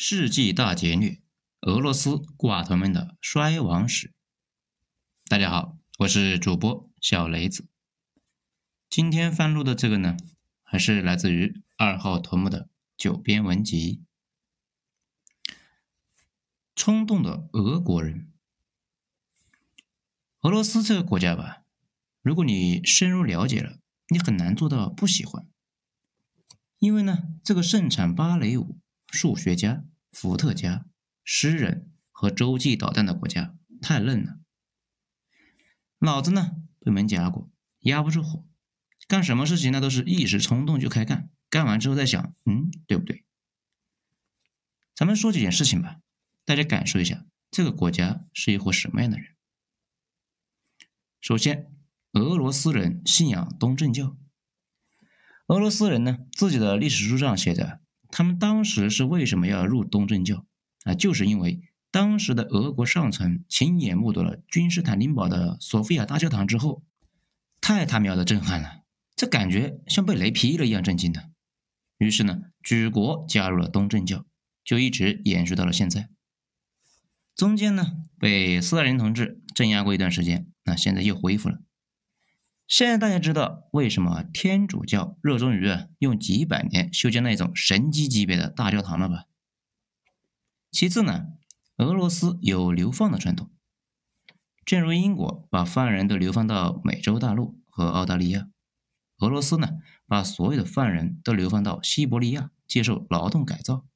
世纪大劫掠，俄罗斯寡头们的衰亡史。大家好，我是主播小雷子。今天翻录的这个呢，还是来自于二号头目的九编文集。冲动的俄国人，俄罗斯这个国家吧，如果你深入了解了，你很难做到不喜欢，因为呢，这个盛产芭蕾舞。数学家、伏特加、诗人和洲际导弹的国家太嫩了，脑子呢被门夹过，压不住火，干什么事情那都是一时冲动就开干，干完之后再想，嗯，对不对？咱们说几件事情吧，大家感受一下这个国家是一伙什么样的人。首先，俄罗斯人信仰东正教。俄罗斯人呢，自己的历史书上写着。他们当时是为什么要入东正教啊？就是因为当时的俄国上层亲眼目睹了君士坦丁堡的索菲亚大教堂之后，太他喵的震撼了，这感觉像被雷劈了一样震惊的。于是呢，举国加入了东正教，就一直延续到了现在。中间呢，被斯大林同志镇压过一段时间，那现在又恢复了。现在大家知道为什么天主教热衷于用几百年修建那种神级级别的大教堂了吧？其次呢，俄罗斯有流放的传统，正如英国把犯人都流放到美洲大陆和澳大利亚，俄罗斯呢把所有的犯人都流放到西伯利亚接受劳动改造。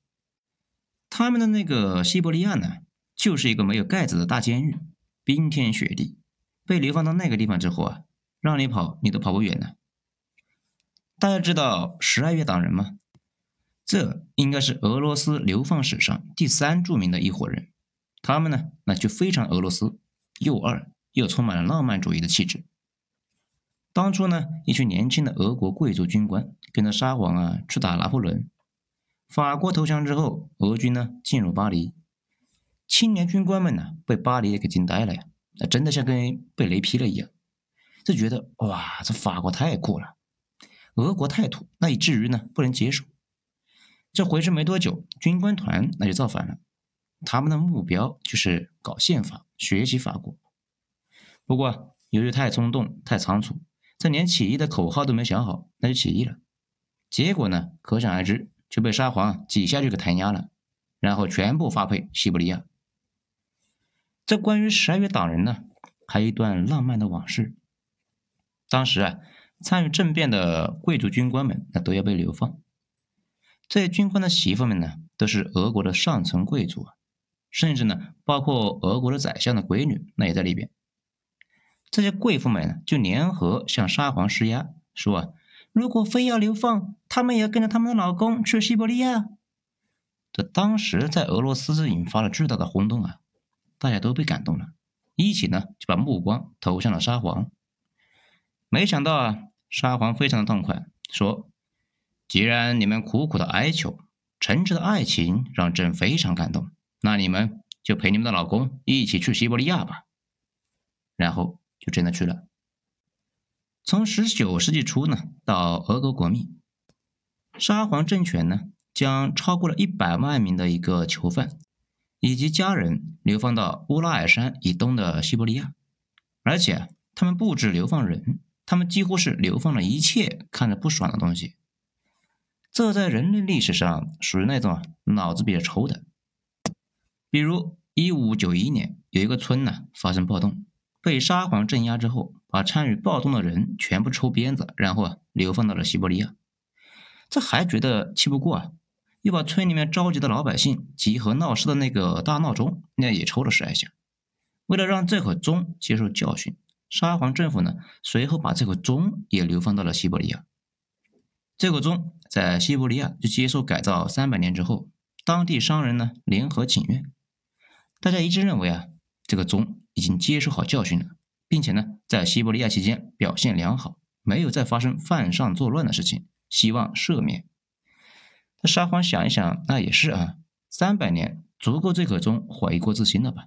他们的那个西伯利亚呢，就是一个没有盖子的大监狱，冰天雪地。被流放到那个地方之后啊。让你跑，你都跑不远的。大家知道十二月党人吗？这应该是俄罗斯流放史上第三著名的一伙人。他们呢，那就非常俄罗斯，又二又充满了浪漫主义的气质。当初呢，一群年轻的俄国贵族军官跟着沙皇啊去打拿破仑。法国投降之后，俄军呢进入巴黎，青年军官们呢被巴黎给惊呆了呀，那真的像跟被雷劈了一样。就觉得哇，这法国太酷了，俄国太土，那以至于呢不能接受。这回去没多久，军官团那就造反了。他们的目标就是搞宪法，学习法国。不过由于太冲动、太仓促，这连起义的口号都没想好，那就起义了。结果呢，可想而知，就被沙皇几下就给弹压了，然后全部发配西伯利亚。这关于十二月党人呢，还有一段浪漫的往事。当时啊，参与政变的贵族军官们，那都要被流放。这些军官的媳妇们呢，都是俄国的上层贵族，甚至呢，包括俄国的宰相的闺女，那也在里边。这些贵妇们呢，就联合向沙皇施压，说啊，如果非要流放，他们也要跟着他们的老公去西伯利亚。这当时在俄罗斯是引发了巨大的轰动啊，大家都被感动了，一起呢就把目光投向了沙皇。没想到啊，沙皇非常的痛快，说：“既然你们苦苦的哀求，诚挚的爱情让朕非常感动，那你们就陪你们的老公一起去西伯利亚吧。”然后就真的去了。从十九世纪初呢，到俄国国灭，沙皇政权呢将超过了一百万名的一个囚犯以及家人流放到乌拉尔山以东的西伯利亚，而且他们不止流放人。他们几乎是流放了一切看着不爽的东西，这在人类历史上属于那种脑子比较抽的。比如，一五九一年有一个村呢发生暴动，被沙皇镇压之后，把参与暴动的人全部抽鞭子，然后啊流放到了西伯利亚。这还觉得气不过啊，又把村里面召集的老百姓集合闹事的那个大闹钟那也抽了十来下，为了让这口钟接受教训。沙皇政府呢，随后把这个钟也流放到了西伯利亚。这个钟在西伯利亚就接受改造三百年之后，当地商人呢联合请愿，大家一致认为啊，这个钟已经接受好教训了，并且呢，在西伯利亚期间表现良好，没有再发生犯上作乱的事情，希望赦免。那沙皇想一想，那也是啊，三百年足够这颗钟悔过自新了吧，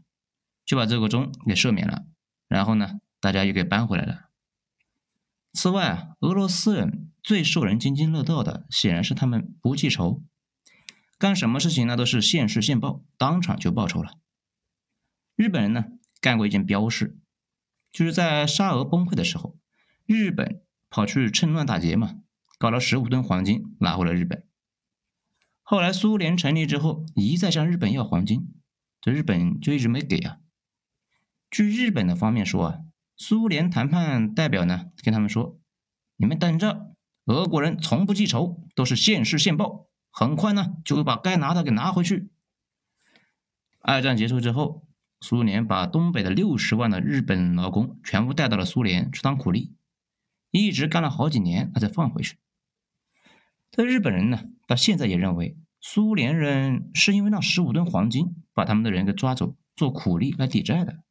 就把这个钟给赦免了，然后呢？大家又给搬回来了。此外啊，俄罗斯人最受人津津乐道的，显然是他们不记仇。干什么事情那都是现世现报，当场就报仇了。日本人呢干过一件标事，就是在沙俄崩溃的时候，日本跑去趁乱打劫嘛，搞了十五吨黄金拿回了日本。后来苏联成立之后，一再向日本要黄金，这日本就一直没给啊。据日本的方面说啊，苏联谈判代表呢跟他们说：“你们等着，俄国人从不记仇，都是现世现报，很快呢就会把该拿的给拿回去。”二战结束之后，苏联把东北的六十万的日本劳工全部带到了苏联去当苦力，一直干了好几年，他才放回去。这日本人呢，到现在也认为苏联人是因为那十五吨黄金把他们的人给抓走做苦力来抵债的。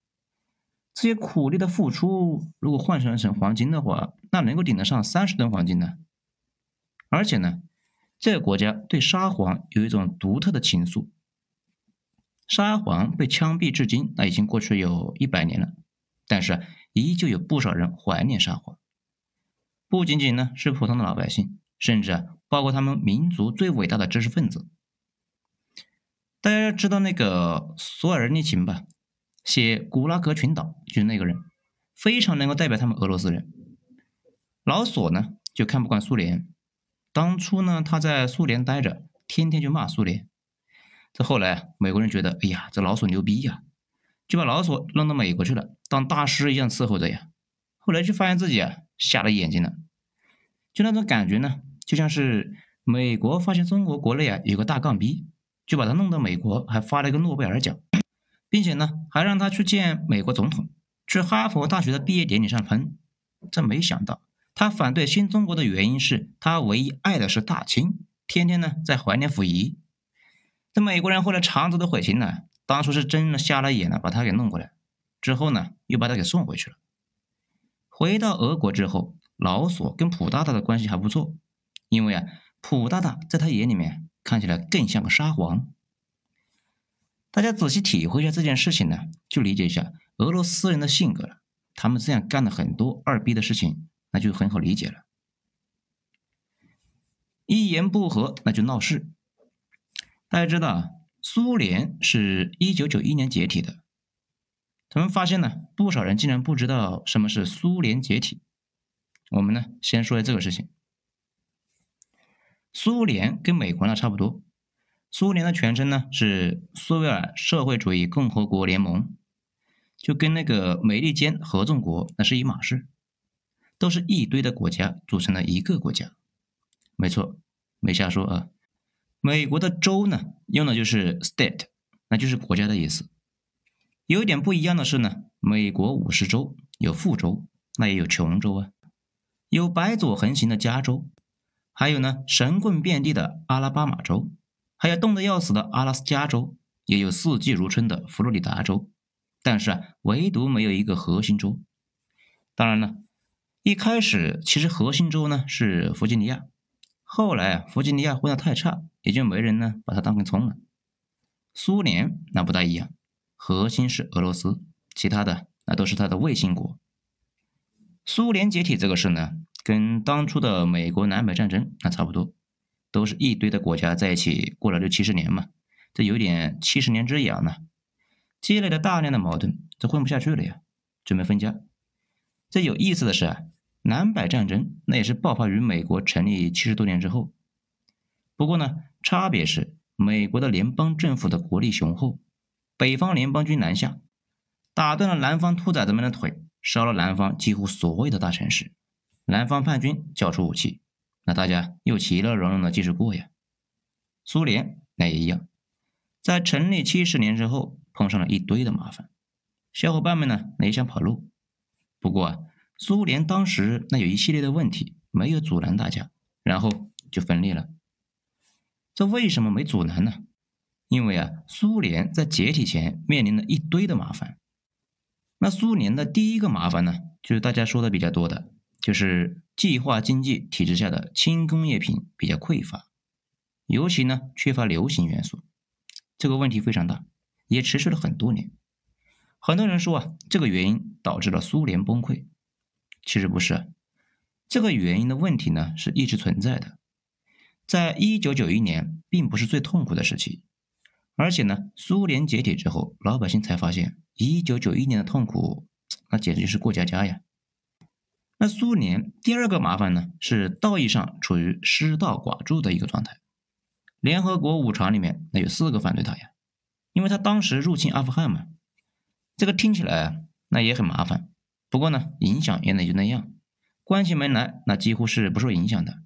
这些苦力的付出，如果换算成黄金的话，那能够顶得上三十吨黄金呢。而且呢，这个国家对沙皇有一种独特的情愫。沙皇被枪毙至今，那已经过去有一百年了，但是依旧有不少人怀念沙皇。不仅仅呢是普通的老百姓，甚至包括他们民族最伟大的知识分子。大家要知道那个索尔尼琴吧？写《古拉格群岛》就是那个人，非常能够代表他们俄罗斯人。老索呢就看不惯苏联，当初呢他在苏联待着，天天就骂苏联。这后来美国人觉得，哎呀，这老索牛逼呀，就把老索弄到美国去了，当大师一样伺候着呀。后来就发现自己啊瞎了眼睛了，就那种感觉呢，就像是美国发现中国国内啊有个大杠逼，就把他弄到美国，还发了一个诺贝尔奖。并且呢，还让他去见美国总统，去哈佛大学的毕业典礼上喷。这没想到，他反对新中国的原因是他唯一爱的是大清，天天呢在怀念溥仪。这美国人后来肠子都悔青了，当初是真的瞎了眼了，把他给弄过来，之后呢又把他给送回去了。回到俄国之后，老索跟普大大的关系还不错，因为啊，普大大在他眼里面看起来更像个沙皇。大家仔细体会一下这件事情呢，就理解一下俄罗斯人的性格了。他们这样干了很多二逼的事情，那就很好理解了。一言不合那就闹事。大家知道，苏联是一九九一年解体的。他们发现呢，不少人竟然不知道什么是苏联解体。我们呢，先说下这个事情。苏联跟美国呢差不多。苏联的全称呢是苏维埃社会主义共和国联盟，就跟那个美利坚合众国那是一码事，都是一堆的国家组成了一个国家。没错，没瞎说啊。美国的州呢用的就是 state，那就是国家的意思。有一点不一样的是呢，美国五十州有富州，那也有穷州啊，有白左横行的加州，还有呢神棍遍地的阿拉巴马州。还有冻得要死的阿拉斯加州，也有四季如春的佛罗里达州，但是啊，唯独没有一个核心州。当然了，一开始其实核心州呢是弗吉尼亚，后来啊，弗吉尼亚混得太差，也就没人呢把它当根葱了。苏联那不大一样，核心是俄罗斯，其他的那都是它的卫星国。苏联解体这个事呢，跟当初的美国南北战争那差不多。都是一堆的国家在一起过了六七十年嘛，这有点七十年之痒呢，积累了大量的矛盾，这混不下去了呀，准备分家。这有意思的是啊，南北战争那也是爆发于美国成立七十多年之后，不过呢，差别是美国的联邦政府的国力雄厚，北方联邦军南下，打断了南方兔崽子们的腿，烧了南方几乎所有的大城市，南方叛军交出武器。那大家又其乐融融的继续过呀。苏联那也一样，在成立七十年之后，碰上了一堆的麻烦，小伙伴们呢，那也想跑路。不过啊，苏联当时那有一系列的问题，没有阻拦大家，然后就分裂了。这为什么没阻拦呢？因为啊，苏联在解体前面临了一堆的麻烦。那苏联的第一个麻烦呢，就是大家说的比较多的。就是计划经济体制下的轻工业品比较匮乏，尤其呢缺乏流行元素，这个问题非常大，也持续了很多年。很多人说啊，这个原因导致了苏联崩溃，其实不是，这个原因的问题呢是一直存在的。在一九九一年并不是最痛苦的时期，而且呢，苏联解体之后，老百姓才发现一九九一年的痛苦，那简直就是过家家呀。那苏联第二个麻烦呢，是道义上处于失道寡助的一个状态。联合国五常里面那有四个反对他呀，因为他当时入侵阿富汗嘛。这个听起来那也很麻烦，不过呢，影响也也就那样，关起门来那几乎是不受影响的。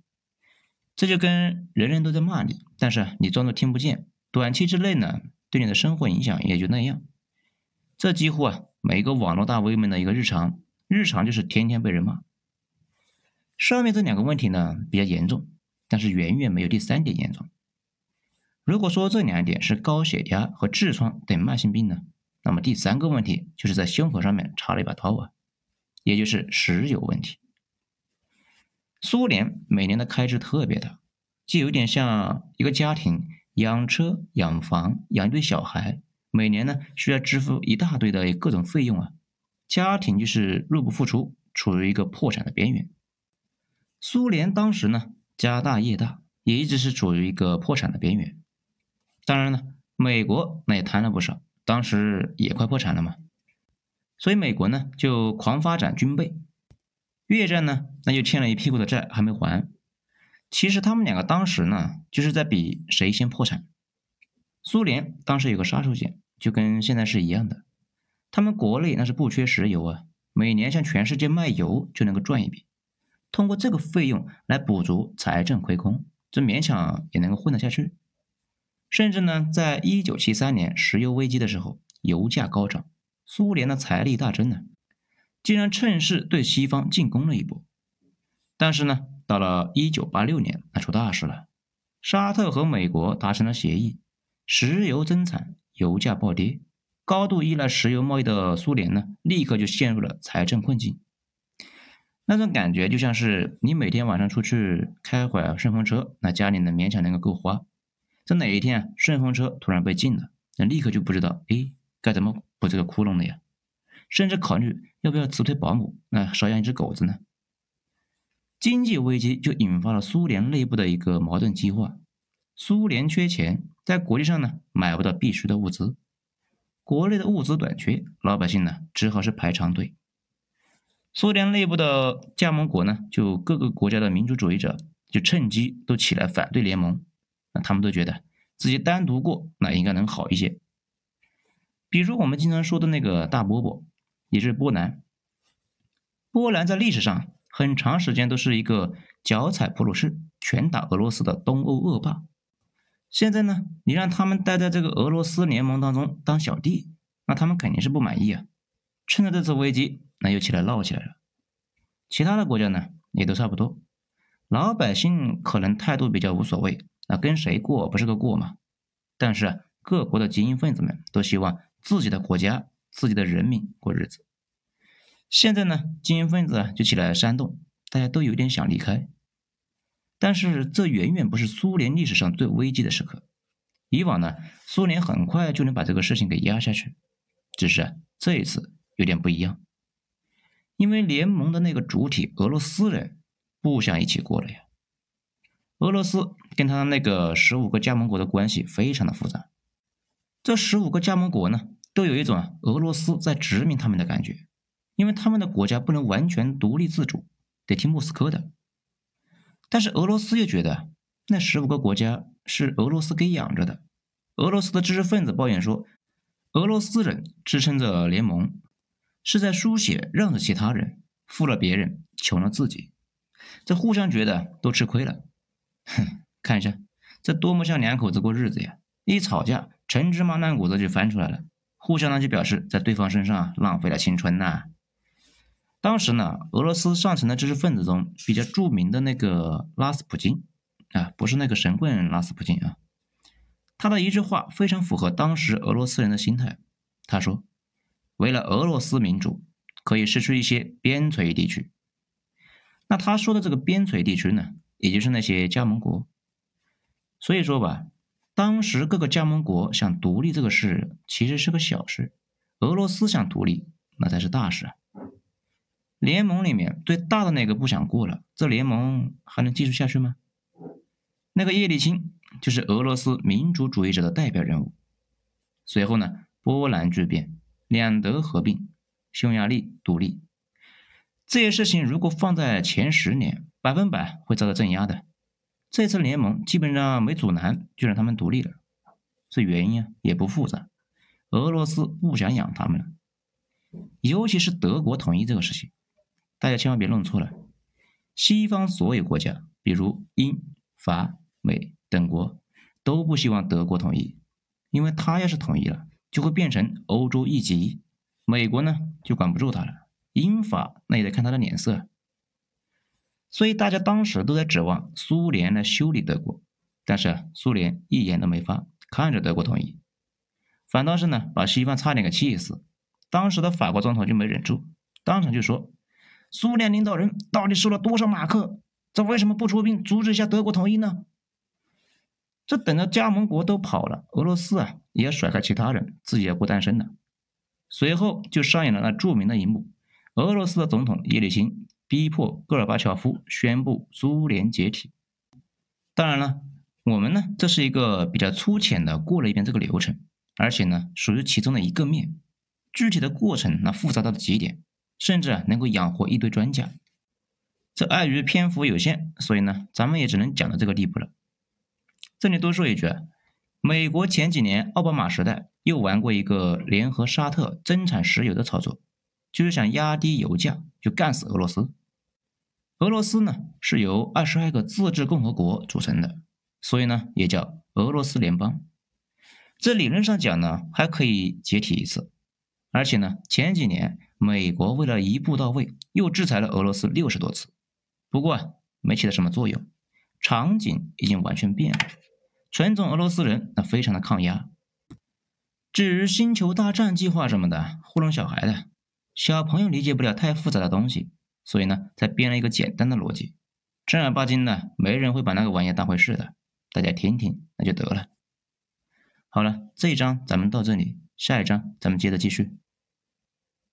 这就跟人人都在骂你，但是你装作听不见，短期之内呢，对你的生活影响也就那样。这几乎啊，每一个网络大 V 们的一个日常。日常就是天天被人骂。上面这两个问题呢比较严重，但是远远没有第三点严重。如果说这两点是高血压和痔疮等慢性病呢，那么第三个问题就是在胸口上面插了一把刀啊，也就是石油问题。苏联每年的开支特别大，就有点像一个家庭养车、养房、养一堆小孩，每年呢需要支付一大堆的各种费用啊。家庭就是入不敷出，处于一个破产的边缘。苏联当时呢，家大业大，也一直是处于一个破产的边缘。当然了，美国那也贪了不少，当时也快破产了嘛。所以美国呢就狂发展军备，越战呢那就欠了一屁股的债还没还。其实他们两个当时呢就是在比谁先破产。苏联当时有个杀手锏，就跟现在是一样的。他们国内那是不缺石油啊，每年向全世界卖油就能够赚一笔，通过这个费用来补足财政亏空，这勉强也能够混得下去。甚至呢，在一九七三年石油危机的时候，油价高涨，苏联的财力大增呢，竟然趁势对西方进攻了一波。但是呢，到了一九八六年，那出大事了，沙特和美国达成了协议，石油增产，油价暴跌。高度依赖石油贸易的苏联呢，立刻就陷入了财政困境。那种感觉就像是你每天晚上出去开会顺风车，那家里呢勉强能够够花。这哪一天啊顺风车突然被禁了，那立刻就不知道哎该怎么补这个窟窿了呀？甚至考虑要不要辞退保姆，那少养一只狗子呢？经济危机就引发了苏联内部的一个矛盾激化。苏联缺钱，在国际上呢买不到必需的物资。国内的物资短缺，老百姓呢只好是排长队。苏联内部的加盟国呢，就各个国家的民主主义者就趁机都起来反对联盟。那他们都觉得自己单独过那应该能好一些。比如我们经常说的那个大波波，也就是波兰。波兰在历史上很长时间都是一个脚踩普鲁士、拳打俄罗斯的东欧恶霸。现在呢，你让他们待在这个俄罗斯联盟当中当小弟，那他们肯定是不满意啊。趁着这次危机，那又起来闹起来了。其他的国家呢，也都差不多。老百姓可能态度比较无所谓，那跟谁过不是个过嘛？但是各国的精英分子们都希望自己的国家、自己的人民过日子。现在呢，精英分子就起来煽动，大家都有点想离开。但是这远远不是苏联历史上最危机的时刻。以往呢，苏联很快就能把这个事情给压下去，只是这一次有点不一样，因为联盟的那个主体俄罗斯人不想一起过了呀。俄罗斯跟他那个十五个加盟国的关系非常的复杂，这十五个加盟国呢，都有一种俄罗斯在殖民他们的感觉，因为他们的国家不能完全独立自主，得听莫斯科的。但是俄罗斯又觉得那十五个国家是俄罗斯给养着的。俄罗斯的知识分子抱怨说，俄罗斯人支撑着联盟，是在书写让着其他人，富了别人，穷了自己。这互相觉得都吃亏了。哼，看一下，这多么像两口子过日子呀！一吵架，陈芝麻烂谷子就翻出来了，互相呢就表示在对方身上浪费了青春呐。当时呢，俄罗斯上层的知识分子中比较著名的那个拉斯普京啊，不是那个神棍拉斯普京啊，他的一句话非常符合当时俄罗斯人的心态。他说：“为了俄罗斯民主，可以失去一些边陲地区。”那他说的这个边陲地区呢，也就是那些加盟国。所以说吧，当时各个加盟国想独立这个事其实是个小事，俄罗斯想独立那才是大事啊。联盟里面最大的那个不想过了，这联盟还能继续下去吗？那个叶利钦就是俄罗斯民主主义者的代表人物。随后呢，波兰巨变，两德合并，匈牙利独立。这些事情如果放在前十年，百分百会遭到镇压的。这次联盟基本上没阻拦，就让他们独立了。这原因啊也不复杂，俄罗斯不想养他们了。尤其是德国统一这个事情，大家千万别弄错了。西方所有国家，比如英、法、美等国，都不希望德国统一，因为他要是统一了，就会变成欧洲一极，美国呢就管不住他了，英法那也得看他的脸色。所以大家当时都在指望苏联来修理德国，但是苏联一言都没发，看着德国统一，反倒是呢把西方差点给气死。当时的法国总统就没忍住，当场就说：“苏联领导人到底收了多少马克？这为什么不出兵阻止一下德国统一呢？”这等着加盟国都跑了，俄罗斯啊也甩开其他人，自己也不单身了。随后就上演了那著名的一幕：俄罗斯的总统叶利钦。逼迫戈尔巴乔夫宣布苏联解体。当然了，我们呢这是一个比较粗浅的过了一遍这个流程，而且呢属于其中的一个面。具体的过程那复杂到了极点，甚至啊能够养活一堆专家。这碍于篇幅有限，所以呢咱们也只能讲到这个地步了。这里多说一句啊，美国前几年奥巴马时代又玩过一个联合沙特增产石油的操作，就是想压低油价，就干死俄罗斯。俄罗斯呢是由二十二个自治共和国组成的，所以呢也叫俄罗斯联邦。这理论上讲呢还可以解体一次，而且呢前几年美国为了一步到位，又制裁了俄罗斯六十多次，不过没起到什么作用，场景已经完全变了。纯种俄罗斯人那非常的抗压。至于星球大战计划什么的，糊弄小孩的，小朋友理解不了太复杂的东西。所以呢，才编了一个简单的逻辑，正儿八经的，没人会把那个玩意当回事的，大家听听那就得了。好了，这一章咱们到这里，下一章咱们接着继续。